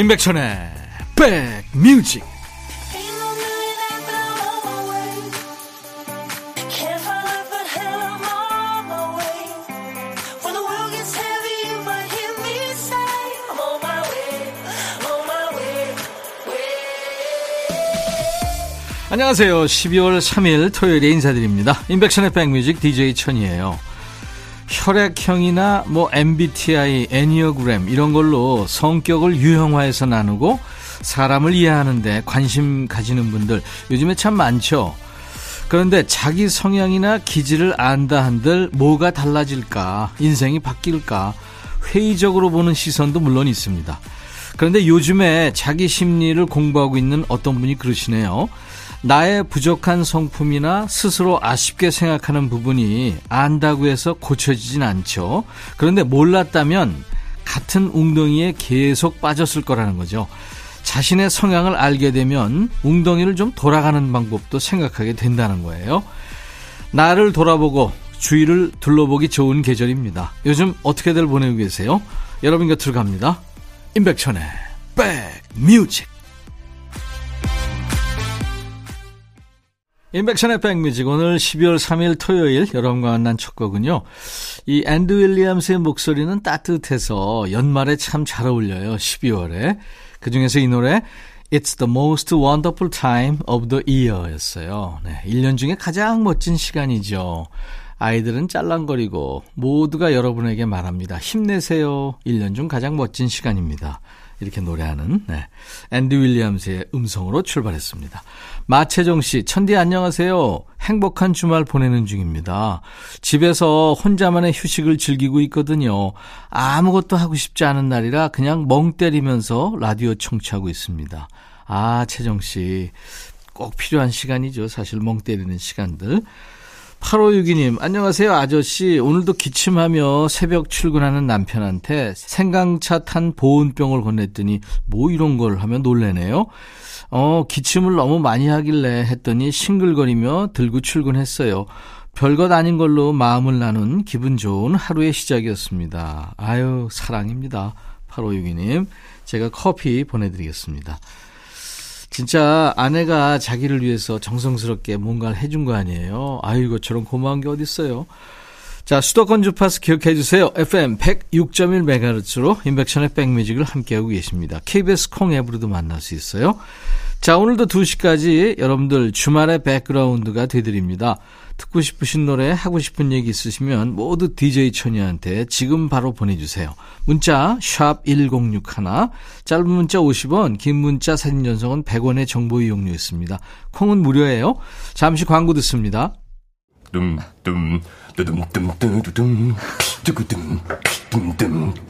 임백천의 백뮤직 안녕하세요. 12월 3일 토요일에 인사드립니다. 임백천의 백뮤직 DJ 천이에요. 혈액형이나 뭐 MBTI, 애니어그램 이런 걸로 성격을 유형화해서 나누고 사람을 이해하는데 관심 가지는 분들 요즘에 참 많죠. 그런데 자기 성향이나 기질을 안다 한들 뭐가 달라질까, 인생이 바뀔까, 회의적으로 보는 시선도 물론 있습니다. 그런데 요즘에 자기 심리를 공부하고 있는 어떤 분이 그러시네요. 나의 부족한 성품이나 스스로 아쉽게 생각하는 부분이 안다고 해서 고쳐지진 않죠. 그런데 몰랐다면 같은 웅덩이에 계속 빠졌을 거라는 거죠. 자신의 성향을 알게 되면 웅덩이를 좀 돌아가는 방법도 생각하게 된다는 거예요. 나를 돌아보고 주위를 둘러보기 좋은 계절입니다. 요즘 어떻게들 보내고 계세요? 여러분 곁으로 갑니다. 임백천의 백뮤직 인백션의 백뮤직 오늘 12월 3일 토요일 여러분과 만난 첫 곡은요. 이 앤디 윌리엄스의 목소리는 따뜻해서 연말에 참 잘 어울려요. 12월에. 그중에서 이 노래 It's the most wonderful time of the year 였어요. 네, 1년 중에 가장 멋진 시간이죠. 아이들은 짤랑거리고 모두가 여러분에게 말합니다. 힘내세요. 1년 중 가장 멋진 시간입니다. 이렇게 노래하는 네. 앤디 윌리엄스의 음성으로 출발했습니다. 마채정 씨, 천디 안녕하세요. 행복한 주말 보내는 중입니다. 집에서 혼자만의 휴식을 즐기고 있거든요. 아무것도 하고 싶지 않은 날이라 그냥 멍 때리면서 라디오 청취하고 있습니다. 아, 채정 씨. 꼭 필요한 시간이죠. 사실 멍 때리는 시간들. 8562님, 안녕하세요, 아저씨. 오늘도 기침하며 새벽 출근하는 남편한테 생강차 탄 보온병을 건넸더니 뭐 이런 걸 하면 놀래네요. 어, 기침을 너무 많이 하길래 했더니 싱글거리며 들고 출근했어요. 별것 아닌 걸로 마음을 나눈 기분 좋은 하루의 시작이었습니다. 아유, 사랑입니다. 8562님. 제가 커피 보내드리겠습니다. 진짜 아내가 자기를 위해서 정성스럽게 뭔가를 해준 거 아니에요. 아이고, 저런 고마운 게 어딨어요. 자, 수도권 주파수 기억해 주세요. FM 106.1MHz로 인백션의 백뮤직을 함께하고 계십니다. KBS 콩 앱으로도 만날 수 있어요. 자, 오늘도 2시까지 여러분들 주말의 백그라운드가 되드립니다. 듣고 싶으신 노래, 하고 싶은 얘기 있으시면 모두 DJ 천이한테 지금 바로 보내주세요. 문자 1061, 짧은 문자 50원, 긴 문자 사진 전송은 100원의 정보 이용료 있습니다. 콩은 무료예요. 잠시 광고 듣습니다. 둠 둠 뚜둠 뚜둠 뚜둠 뚜둠 뚜둠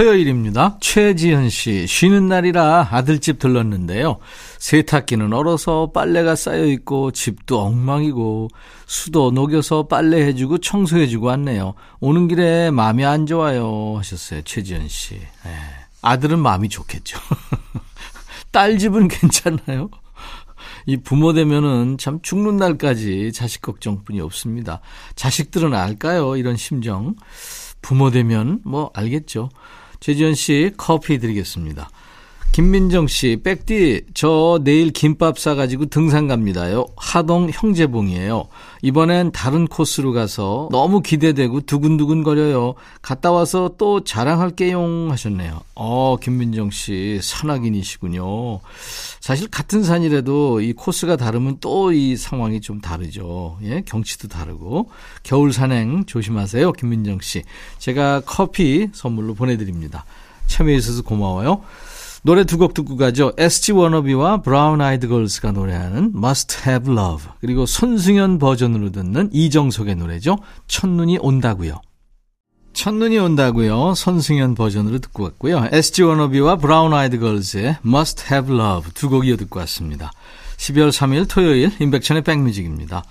토요일입니다. 최지현 씨, 쉬는 날이라 아들집 들렀는데요. 세탁기는 얼어서 빨래가 쌓여 있고 집도 엉망이고 수도 녹여서 빨래해주고 청소해주고 왔네요. 오는 길에 마음이 안 좋아요 하셨어요. 최지현 씨. 네. 아들은 마음이 좋겠죠. 딸 집은 괜찮아요. 이 부모 되면은 참 죽는 날까지 자식 걱정뿐이 없습니다. 자식들은 알까요? 이런 심정. 부모 되면 뭐 알겠죠. 최지현 씨 커피 드리겠습니다. 김민정 씨, 백디, 저 내일 김밥 싸가지고 등산 갑니다요. 하동 형제봉이에요. 이번엔 다른 코스로 가서 너무 기대되고 두근두근 거려요. 갔다 와서 또 자랑할게용 하셨네요. 어, 김민정 씨, 산악인이시군요. 사실 같은 산이라도 이 코스가 다르면 또 이 상황이 좀 다르죠. 예, 경치도 다르고. 겨울 산행 조심하세요, 김민정 씨. 제가 커피 선물로 보내드립니다. 참여해 주셔서 고마워요. 노래 두 곡 듣고 가죠. SG 워너비와 브라운 아이드 걸스가 노래하는 Must Have Love 그리고 손승연 버전으로 듣는 이정석의 노래죠. 첫눈이 온다고요. 첫눈이 온다고요. 손승연 버전으로 듣고 왔고요. SG 워너비와 브라운 아이드 걸즈의 Must Have Love 두 곡 이어 듣고 왔습니다. 12월 3일 토요일 임백천의 백뮤직입니다.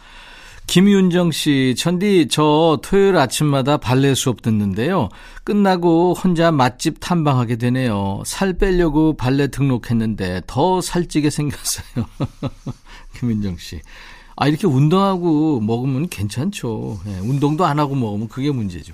김윤정 씨, 천디, 저 토요일 아침마다 발레 수업 듣는데요. 끝나고 혼자 맛집 탐방하게 되네요. 살 빼려고 발레 등록했는데 더 살찌게 생겼어요. 김윤정 씨. 아, 이렇게 운동하고 먹으면 괜찮죠. 네, 운동도 안 하고 먹으면 그게 문제죠.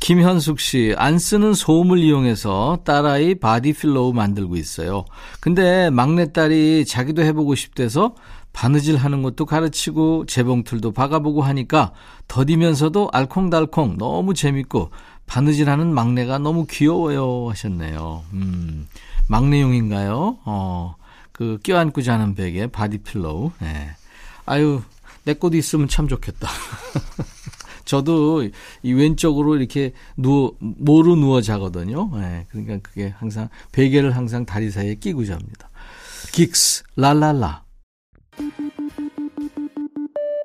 김현숙 씨, 안 쓰는 솜을 이용해서 딸아이 body pillow 만들고 있어요. 근데 막내딸이 자기도 해보고 싶대서 바느질 하는 것도 가르치고 재봉틀도 박아보고 하니까 더디면서도 알콩달콩 너무 재밌고 바느질 하는 막내가 너무 귀여워요 하셨네요. 음, 막내용인가요? 어, 그 껴안고 자는 베개 body pillow. 네. 아유, 내 것도 있으면 참 좋겠다. 저도 이 왼쪽으로 이렇게 누워 모로 누워 자거든요. 네, 그러니까 그게 항상 베개를 항상 다리 사이에 끼고 잡니다. 긱스 랄랄라.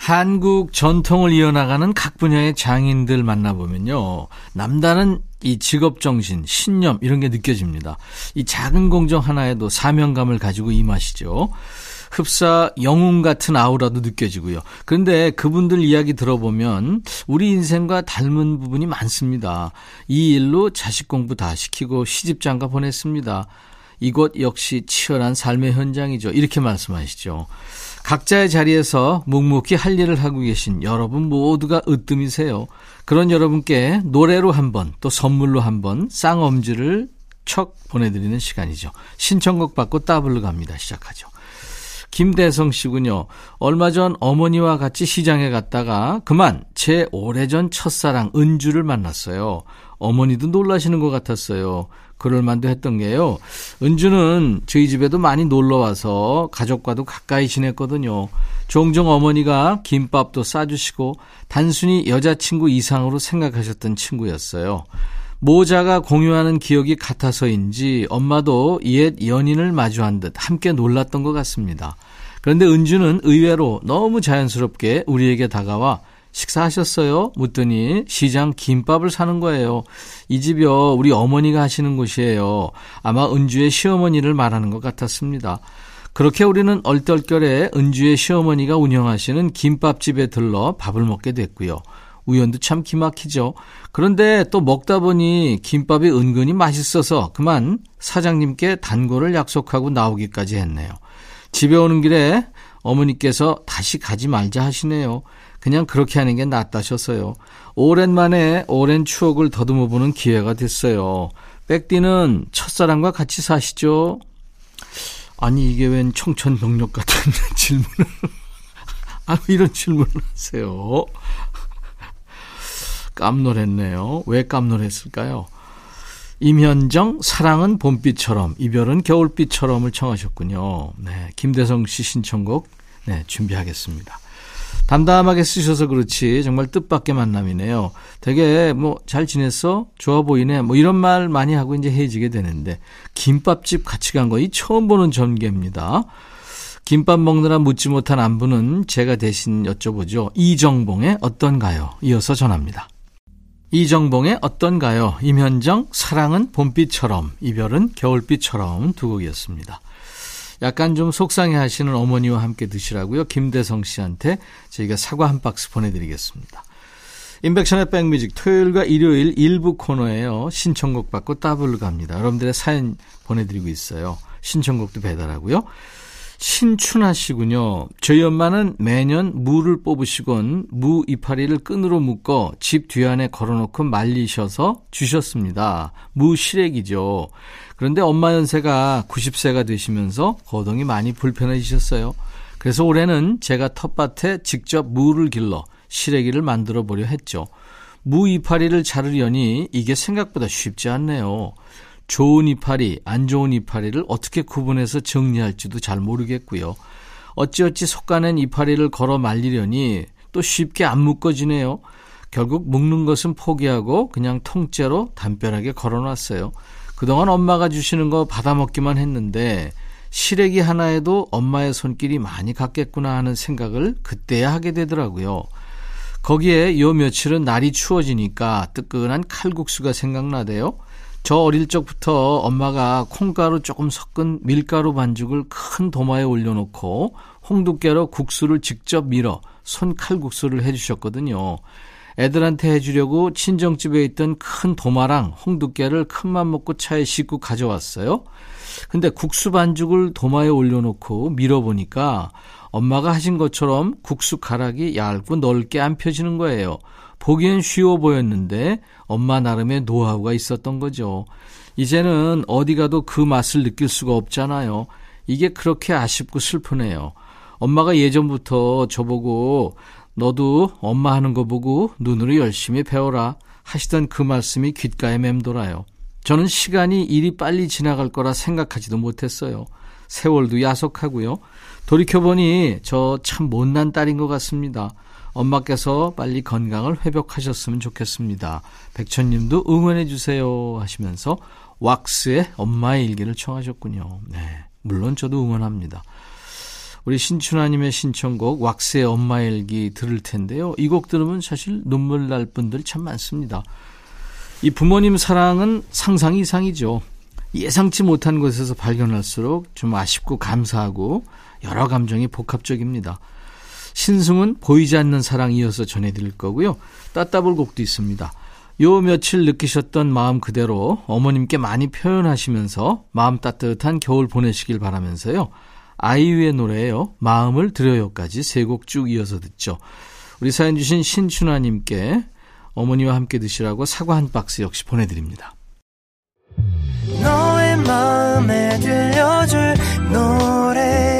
한국 전통을 이어나가는 각 분야의 장인들 만나보면요. 남다른 이 직업 정신, 신념 이런 게 느껴집니다. 이 작은 공정 하나에도 사명감을 가지고 임하시죠. 흡사 영웅 같은 아우라도 느껴지고요. 그런데 그분들 이야기 들어보면 우리 인생과 닮은 부분이 많습니다. 이 일로 자식 공부 다 시키고 시집 장가 보냈습니다. 이곳 역시 치열한 삶의 현장이죠. 이렇게 말씀하시죠. 각자의 자리에서 묵묵히 할 일을 하고 계신 여러분 모두가 으뜸이세요. 그런 여러분께 노래로 한번 또 선물로 한번 쌍엄지를 척 보내드리는 시간이죠. 신청곡 받고 따블로 갑니다. 시작하죠. 김대성 씨군요. 얼마 전 어머니와 같이 시장에 갔다가 그만 제 오래전 첫사랑 은주를 만났어요. 어머니도 놀라시는 것 같았어요. 그럴 만도 했던 게요. 은주는 저희 집에도 많이 놀러 와서 가족과도 가까이 지냈거든요. 종종 어머니가 김밥도 싸주시고 단순히 여자친구 이상으로 생각하셨던 친구였어요. 모자가 공유하는 기억이 같아서인지 엄마도 옛 연인을 마주한 듯 함께 놀랐던 것 같습니다. 그런데 은주는 의외로 너무 자연스럽게 우리에게 다가와 식사하셨어요? 묻더니 시장 김밥을 사는 거예요. 이 집이요, 우리 어머니가 하시는 곳이에요. 아마 은주의 시어머니를 말하는 것 같았습니다. 그렇게 우리는 얼떨결에 은주의 시어머니가 운영하시는 김밥집에 들러 밥을 먹게 됐고요. 우연도 참 기막히죠. 그런데 또 먹다 보니 김밥이 은근히 맛있어서 그만 사장님께 단골을 약속하고 나오기까지 했네요. 집에 오는 길에 어머니께서 다시 가지 말자 하시네요. 그냥 그렇게 하는 게 낫다셨어요. 오랜만에 오랜 추억을 더듬어 보는 기회가 됐어요. 백디는 첫사랑과 같이 사시죠? 아니 이게 웬 청천벽력 같은 질문을 아 이런 질문을 하세요. 깜놀했네요. 왜 깜놀했을까요? 임현정, 사랑은 봄비처럼, 이별은 겨울비처럼을 청하셨군요. 네, 김대성 씨 신청곡, 네, 준비하겠습니다. 담담하게 쓰셔서 그렇지, 정말 뜻밖의 만남이네요. 되게, 뭐, 잘 지냈어? 좋아 보이네? 뭐, 이런 말 많이 하고 이제 헤어지게 되는데, 김밥집 같이 간 거 이 처음 보는 전개입니다. 김밥 먹느라 묻지 못한 안부는 제가 대신 여쭤보죠. 이정봉의 어떤가요? 이어서 전합니다. 이정봉의 어떤가요? 임현정, 사랑은 봄비처럼, 이별은 겨울비처럼 두 곡이었습니다. 약간 좀 속상해 하시는 어머니와 함께 드시라고요. 김대성 씨한테 저희가 사과 한 박스 보내드리겠습니다. 인백션의 백뮤직 토요일과 일요일 일부 코너에요. 신청곡 받고 따블로 갑니다. 여러분들의 사연 보내드리고 있어요. 신청곡도 배달하고요. 신춘하 씨군요. 저희 엄마는 매년 무를 뽑으시곤 무 이파리를 끈으로 묶어 집 뒤안에 걸어놓고 말리셔서 주셨습니다. 무 시래기죠. 그런데 엄마 연세가 90세가 되시면서 거동이 많이 불편해지셨어요. 그래서 올해는 제가 텃밭에 직접 무를 길러 시래기를 만들어 보려 했죠. 무 이파리를 자르려니 이게 생각보다 쉽지 않네요. 좋은 이파리, 안 좋은 이파리를 어떻게 구분해서 정리할지도 잘 모르겠고요. 어찌어찌 속가낸 이파리를 걸어 말리려니 또 쉽게 안 묶어지네요. 결국 묶는 것은 포기하고 그냥 통째로 담벼락에 걸어놨어요. 그동안 엄마가 주시는 거 받아먹기만 했는데 시래기 하나에도 엄마의 손길이 많이 갔겠구나 하는 생각을 그때야 하게 되더라고요. 거기에 요 며칠은 날이 추워지니까 뜨끈한 칼국수가 생각나대요. 저 어릴 적부터 엄마가 콩가루 조금 섞은 밀가루 반죽을 큰 도마에 올려놓고 홍두깨로 국수를 직접 밀어 손칼국수를 해주셨거든요. 애들한테 해주려고 친정집에 있던 큰 도마랑 홍두깨를 큰맘 먹고 차에 싣고 가져왔어요. 근데 국수 반죽을 도마에 올려놓고 밀어보니까 엄마가 하신 것처럼 국수 가락이 얇고 넓게 안 펴지는 거예요. 보기엔 쉬워 보였는데 엄마 나름의 노하우가 있었던 거죠. 이제는 어디 가도 그 맛을 느낄 수가 없잖아요. 이게 그렇게 아쉽고 슬프네요. 엄마가 예전부터 저보고 너도 엄마 하는 거 보고 눈으로 열심히 배워라 하시던 그 말씀이 귓가에 맴돌아요. 저는 시간이 일이 빨리 지나갈 거라 생각하지도 못했어요. 세월도 야속하고요. 돌이켜보니 저 참 못난 딸인 것 같습니다. 엄마께서 빨리 건강을 회복하셨으면 좋겠습니다. 백천님도 응원해주세요 하시면서 왁스의 엄마의 일기를 청하셨군요. 네. 물론 저도 응원합니다. 우리 신춘하님의 신청곡 왁스의 엄마의 일기 들을 텐데요. 이 곡 들으면 사실 눈물 날 분들 참 많습니다. 이 부모님 사랑은 상상 이상이죠. 예상치 못한 곳에서 발견할수록 좀 아쉽고 감사하고 여러 감정이 복합적입니다. 신승은 보이지 않는 사랑 이어서 전해드릴 거고요. 따따블 곡도 있습니다. 요 며칠 느끼셨던 마음 그대로 어머님께 많이 표현하시면서 마음 따뜻한 겨울 보내시길 바라면서요. 아이유의 노래예요. 마음을 드려요까지 세 곡 쭉 이어서 듣죠. 우리 사연 주신 신춘하님께 어머니와 함께 드시라고 사과 한 박스 역시 보내드립니다. 너의 마음에 들려줄 노래에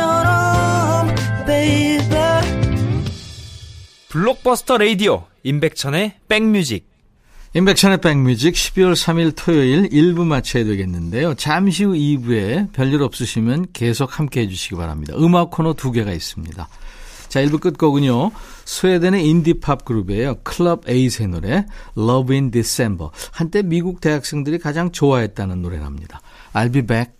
지금처럼 baby 블록버스터 레이디오 임백천의 백뮤직 임백천의 백뮤직 12월 3일 토요일 1부 마쳐야 되겠는데요. 잠시 후 2부에 별일 없으시면 계속 함께 해주시기 바랍니다. 음악 코너 두 개가 있습니다. 자, 1부 끝곡은요. 스웨덴의 인디팝 그룹이에요. 클럽 에잇의 노래 Love in December. 한때 미국 대학생들이 가장 좋아했다는 노래랍니다. I'll be back.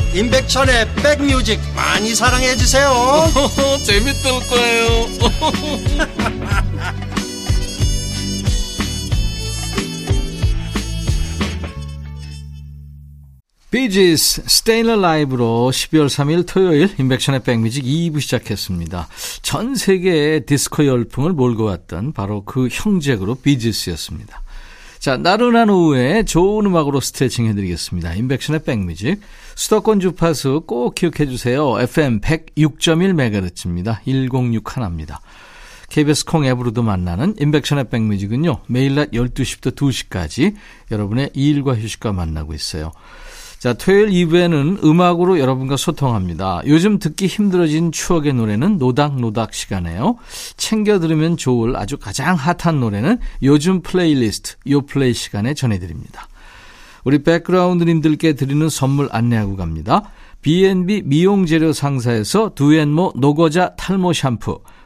임백천의 백뮤직 많이 사랑해 주세요 재밌을 거예요 비지스 Stayin' Alive로 12월 3일 토요일 인백션의 백뮤직 2부 시작했습니다. 전 세계의 디스코 열풍을 몰고 왔던 바로 그 형제 그룹 비지스였습니다. 자, 나른한 오후에 좋은 음악으로 스트레칭 해드리겠습니다. 인백션의 백뮤직. 수도권 주파수 꼭 기억해 주세요. FM 106.1MHz입니다. 106 하나입니다. KBS 콩 앱으로도 만나는 인백션의 백뮤직은요. 매일 낮 12시부터 2시까지 여러분의 일과 휴식과 만나고 있어요. 자, 토요일 2부에는 음악으로 여러분과 소통합니다. 요즘 듣기 힘들어진 추억의 노래는 노닥노닥 시간에요. 챙겨 들으면 좋을 아주 가장 핫한 노래는 요즘 플레이리스트, 요플레 시간에 전해드립니다. 우리 백그라운드님들께 드리는 선물 안내하고 갑니다. B&B 미용재료 상사에서 두앤모 노고자 탈모 샴푸,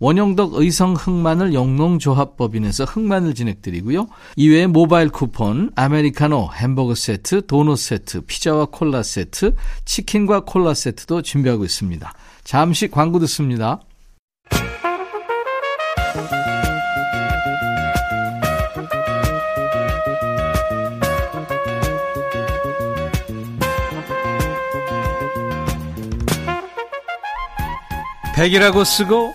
원형덕 의성 흑마늘 영농조합법인에서 흑마늘 진행드리고요. 이외에 모바일 쿠폰, 아메리카노, 햄버거 세트, 도넛 세트, 피자와 콜라 세트, 치킨과 콜라 세트도 준비하고 있습니다. 잠시 광고 듣습니다. 백이라고 쓰고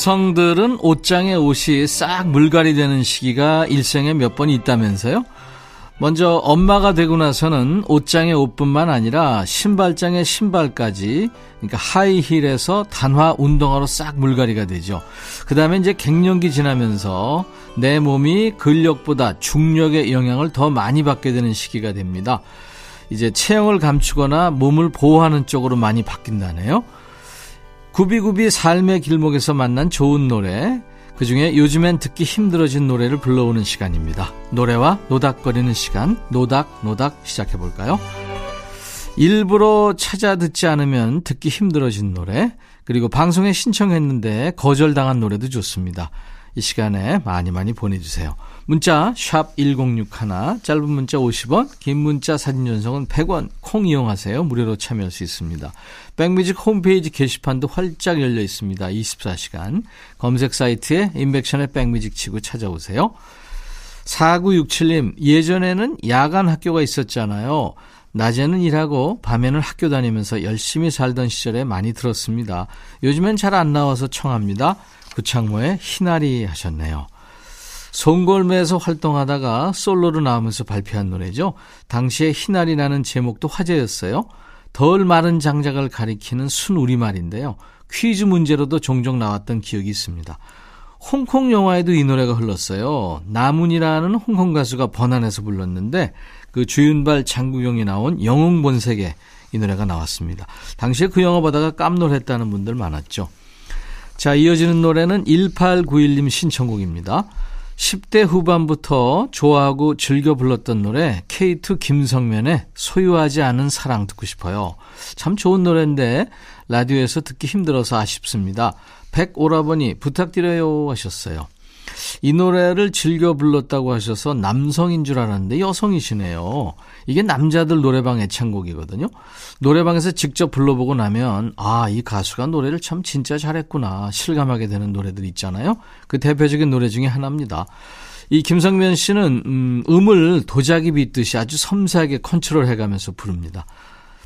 여성들은 옷장에 옷이 싹 물갈이 되는 시기가 일생에 몇 번 있다면서요? 먼저 엄마가 되고 나서는 옷장의 옷뿐만 아니라 신발장의 신발까지 그러니까 하이힐에서 단화 운동화로 싹 물갈이가 되죠. 그 다음에 이제 갱년기 지나면서 내 몸이 근력보다 중력의 영향을 더 많이 받게 되는 시기가 됩니다. 이제 체형을 감추거나 몸을 보호하는 쪽으로 많이 바뀐다네요. 구비구비 삶의 길목에서 만난 좋은 노래, 그 중에 요즘엔 듣기 힘들어진 노래를 불러오는 시간입니다. 노래와 노닥거리는 시간, 노닥 노닥 시작해볼까요? 일부러 찾아 듣지 않으면 듣기 힘들어진 노래, 그리고 방송에 신청했는데 거절당한 노래도 좋습니다. 이 시간에 많이 많이 보내주세요. 문자 1061, 짧은 문자 50원, 긴 문자 사진 전송은 100원, 콩 이용하세요. 무료로 참여할 수 있습니다. 백뮤직 홈페이지 게시판도 활짝 열려 있습니다. 24시간. 검색 사이트에 인백션의 백뮤직 치고 찾아오세요. 4967님, 예전에는 야간 학교가 있었잖아요. 낮에는 일하고 밤에는 학교 다니면서 열심히 살던 시절에 많이 들었습니다. 요즘엔 잘 안 나와서 청합니다. 구창모의 희나리 하셨네요. 송골매에서 활동하다가 솔로로 나오면서 발표한 노래죠. 당시에 희나리라는 제목도 화제였어요. 덜 마른 장작을 가리키는 순우리말인데요. 퀴즈 문제로도 종종 나왔던 기억이 있습니다. 홍콩 영화에도 이 노래가 흘렀어요. 나문이라는 홍콩 가수가 번안해서 불렀는데 그 주윤발 장국영이 나온 영웅 본색에 이 노래가 나왔습니다. 당시에 그 영화 보다가 깜놀했다는 분들 많았죠. 자, 이어지는 노래는 1891님 신청곡입니다. 10대 후반부터 좋아하고 즐겨 불렀던 노래 K2 김성면의 소유하지 않은 사랑 듣고 싶어요. 참 좋은 노래인데 라디오에서 듣기 힘들어서 아쉽습니다. 백오라버니 부탁드려요 하셨어요. 이 노래를 즐겨 불렀다고 하셔서 남성인 줄 알았는데 여성이시네요. 이게 남자들 노래방 애창곡이거든요. 노래방에서 직접 불러보고 나면 아, 이 가수가 노래를 참 진짜 잘했구나 실감하게 되는 노래들 있잖아요. 그 대표적인 노래 중에 하나입니다. 이 김성면 씨는 음, 음을 도자기 빗듯이 아주 섬세하게 컨트롤 해가면서 부릅니다.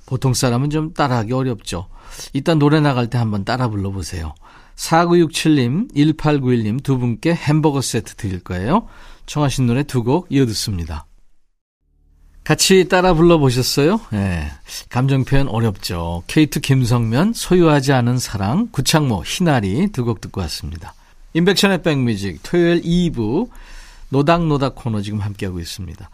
보통 사람은 좀 따라하기 어렵죠. 일단 노래 나갈 때 한번 따라 불러보세요. 4967님, 1891님 두 분께 햄버거 세트 드릴 거예요. 청하신 노래 두 곡 이어 듣습니다. 같이 따라 불러보셨어요? 네. 감정 표현 어렵죠. 케이트 김성면, 소유하지 않은 사랑, 구창모, 희나리 두 곡 듣고 왔습니다. 임백천의 백뮤직 토요일 2부 노닥노닥 코너 지금 함께하고 있습니다.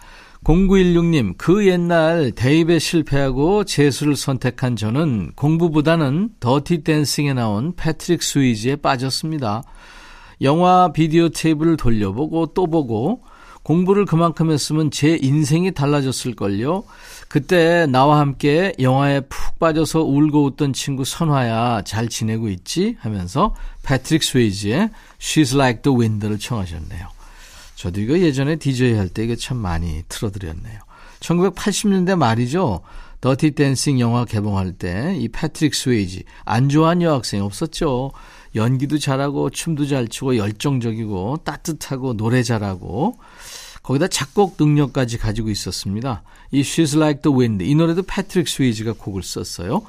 0916님, 그 옛날 대입에 실패하고 재수를 선택한 저는 공부보다는 더티 댄싱에 나온 패트릭 스웨이지에 빠졌습니다. 영화 비디오 테이프를 돌려보고 또 보고 공부를 그만큼 했으면 제 인생이 달라졌을걸요. 그때 나와 함께 영화에 푹 빠져서 울고 웃던 친구 선화야 잘 지내고 있지? 하면서 패트릭 스웨이지의 She's Like the Wind를 청하셨네요. 저도 이거 예전에 DJ 할 때 이거 참 많이 틀어드렸네요. 1980년대 말이죠. 더티 댄싱 영화 개봉할 때 이 패트릭 스웨이지 안 좋아하는 여학생 없었죠. 연기도 잘하고 춤도 잘 추고 열정적이고 따뜻하고 노래 잘하고 거기다 작곡 능력까지 가지고 있었습니다. 이 She's Like the Wind 이 노래도 패트릭 스웨이지가 곡을 썼어요.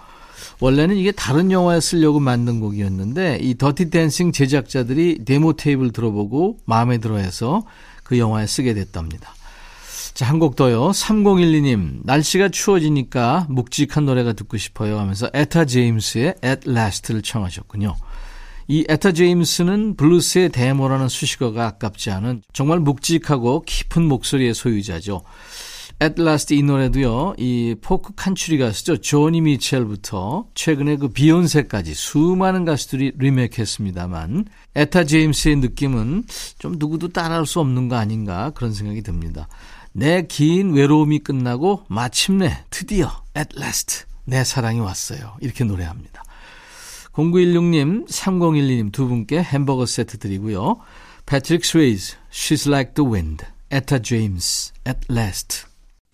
원래는 이게 다른 영화에 쓰려고 만든 곡이었는데 이 더티 댄싱 제작자들이 데모 테이프를 들어보고 마음에 들어 해서 그 영화에 쓰게 됐답니다. 자, 한 곡 더요. 3012님, 날씨가 추워지니까 묵직한 노래가 듣고 싶어요 하면서 에타 제임스의 At Last를 청하셨군요. 이 에타 제임스는 블루스의 대모라는 수식어가 아깝지 않은 정말 묵직하고 깊은 목소리의 소유자죠. At Last 이 노래도요, 이 포크 칸츄리 가수죠. 조니 미첼부터 최근에 그 비욘세까지 수많은 가수들이 리메이크 했습니다만, 에타 제임스의 느낌은 좀 누구도 따라할 수 없는 거 아닌가 그런 생각이 듭니다. 내 긴 외로움이 끝나고 마침내 드디어 At Last 내 사랑이 왔어요. 이렇게 노래합니다. 0916님, 3012님 두 분께 햄버거 세트 드리고요. 패트릭 스웨이즈, She's Like the Wind, 에타 제임스, At Last.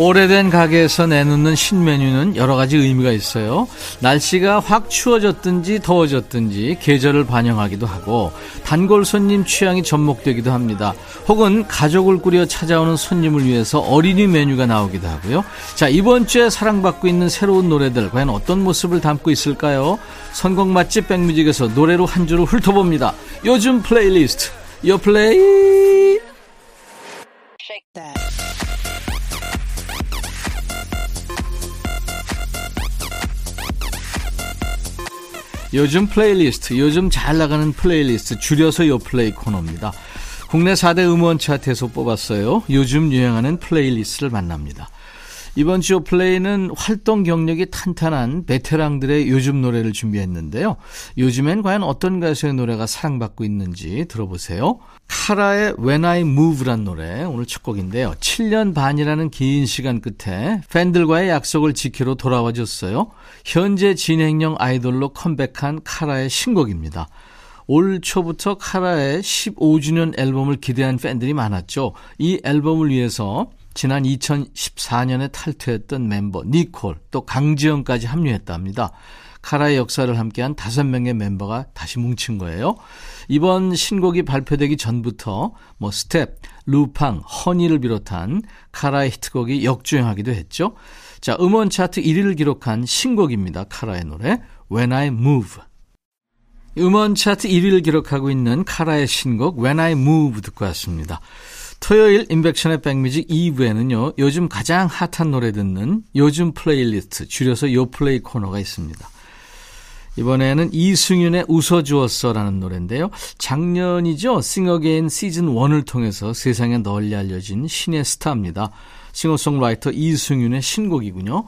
오래된 가게에서 내놓는 신메뉴는 여러 가지 의미가 있어요. 날씨가 확 추워졌든지 더워졌든지 계절을 반영하기도 하고 단골 손님 취향이 접목되기도 합니다. 혹은 가족을 꾸려 찾아오는 손님을 위해서 어린이 메뉴가 나오기도 하고요. 자, 이번 주에 사랑받고 있는 새로운 노래들 과연 어떤 모습을 담고 있을까요? 선곡 맛집 백뮤직에서 노래로 한 주를 훑어봅니다. 요즘 플레이리스트. 요 플레이 요즘 플레이리스트, 요즘 잘 나가는 플레이리스트, 줄여서 요 플레이 코너입니다. 국내 4대 음원 차트에서 뽑았어요. 요즘 유행하는 플레이리스트를 만납니다. 이번 주 플레이는 활동 경력이 탄탄한 베테랑들의 요즘 노래를 준비했는데요. 요즘엔 과연 어떤 가수의 노래가 사랑받고 있는지 들어보세요. 카라의 When I Move란 노래 오늘 첫 곡인데요. 7년 반이라는 긴 시간 끝에 팬들과의 약속을 지키러 돌아와 줬어요. 현재 진행형 아이돌로 컴백한 카라의 신곡입니다. 올 초부터 카라의 15주년 앨범을 기대한 팬들이 많았죠. 이 앨범을 위해서 지난 2014년에 탈퇴했던 멤버 니콜 또 강지영까지 합류했답니다. 카라의 역사를 함께한 다섯 명의 멤버가 다시 뭉친 거예요. 이번 신곡이 발표되기 전부터 뭐 스텝, 루팡, Honey를 비롯한 카라의 히트곡이 역주행하기도 했죠. 자, 음원 차트 1위를 기록한 신곡입니다. 카라의 노래 When I Move. 음원 차트 1위를 기록하고 있는 카라의 신곡 When I Move 듣고 왔습니다. 토요일 임백천의 백뮤직 2부에는요. 요즘 가장 핫한 노래 듣는 요즘 플레이리스트 줄여서 요플레이 코너가 있습니다. 이번에는 이승윤의 웃어주었어라는 노래인데요. 작년이죠. 싱어게인 시즌 1을 통해서 세상에 널리 알려진 신예 스타입니다. 싱어송라이터 이승윤의 신곡이군요.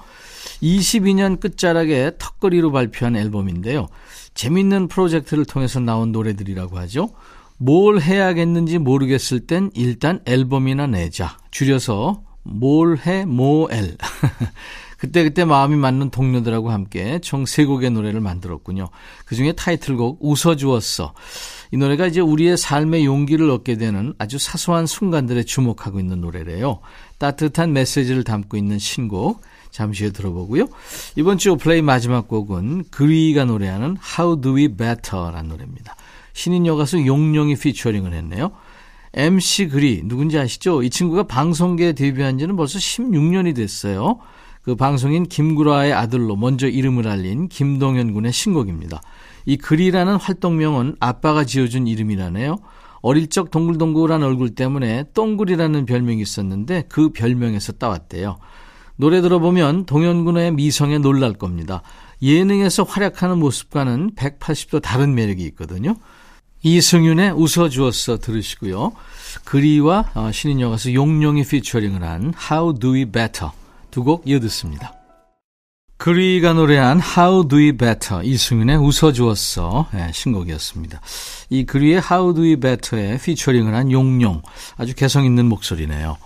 22년 끝자락에 턱걸이로 발표한 앨범인데요. 재밌는 프로젝트를 통해서 나온 노래들이라고 하죠. 뭘 해야겠는지 모르겠을 땐 일단 앨범이나 내자. 줄여서 뭘 해, 뭐엘. 그때그때 마음이 맞는 동료들하고 함께 총세 곡의 노래를 만들었군요. 그 중에 타이틀곡 웃어주었어. 이 노래가 이제 우리의 삶의 용기를 얻게 되는 아주 사소한 순간들에 주목하고 있는 노래래요. 따뜻한 메시지를 담고 있는 신곡. 잠시 후에 들어보고요. 이번 주 플레이 마지막 곡은 그리가 노래하는 How Do We Better라는 노래입니다. 신인 여가수 용용이 피처링을 했네요. MC 그리 누군지 아시죠? 이 친구가 방송계에 데뷔한 지는 벌써 16년이 됐어요. 그 방송인 김구라의 아들로 먼저 이름을 알린 김동현 군의 신곡입니다. 이 그리라는 활동명은 아빠가 지어준 이름이라네요. 어릴 적 동글동글한 얼굴 때문에 똥굴이라는 별명이 있었는데 그 별명에서 따왔대요. 노래 들어보면 동현군의 미성에 놀랄 겁니다. 예능에서 활약하는 모습과는 180도 다른 매력이 있거든요. 이승윤의 웃어주었어 들으시고요. 그리와 어, 신인영 가수 용용이 피처링을 한 How Do We Better 두 곡 이어듣습니다. 그리가 노래한 How Do We Better 이승윤의 웃어주었어 네, 신곡이었습니다. 이 그리의 How Do We Better에 피처링을 한 용용 아주 개성 있는 목소리네요.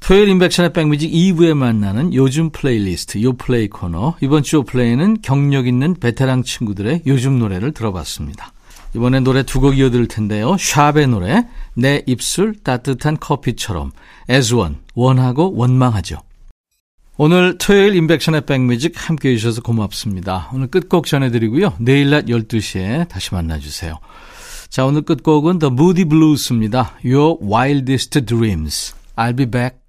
토요일 임백천의 백뮤직 2부에 만나는 요즘 플레이리스트 요플레이 코너 이번 주 요플레이는 경력 있는 베테랑 친구들의 요즘 노래를 들어봤습니다. 이번에 노래 두 곡 이어드릴 텐데요. 샵의 노래 내 입술 따뜻한 커피처럼 애즈원 원하고 원망하죠. 오늘 토요일 임백천의 백뮤직 함께 해주셔서 고맙습니다. 오늘 끝곡 전해드리고요. 내일 낮 12시에 다시 만나주세요. 자, 오늘 끝곡은 The Moody Blues입니다. Your Wildest Dreams. I'll be back.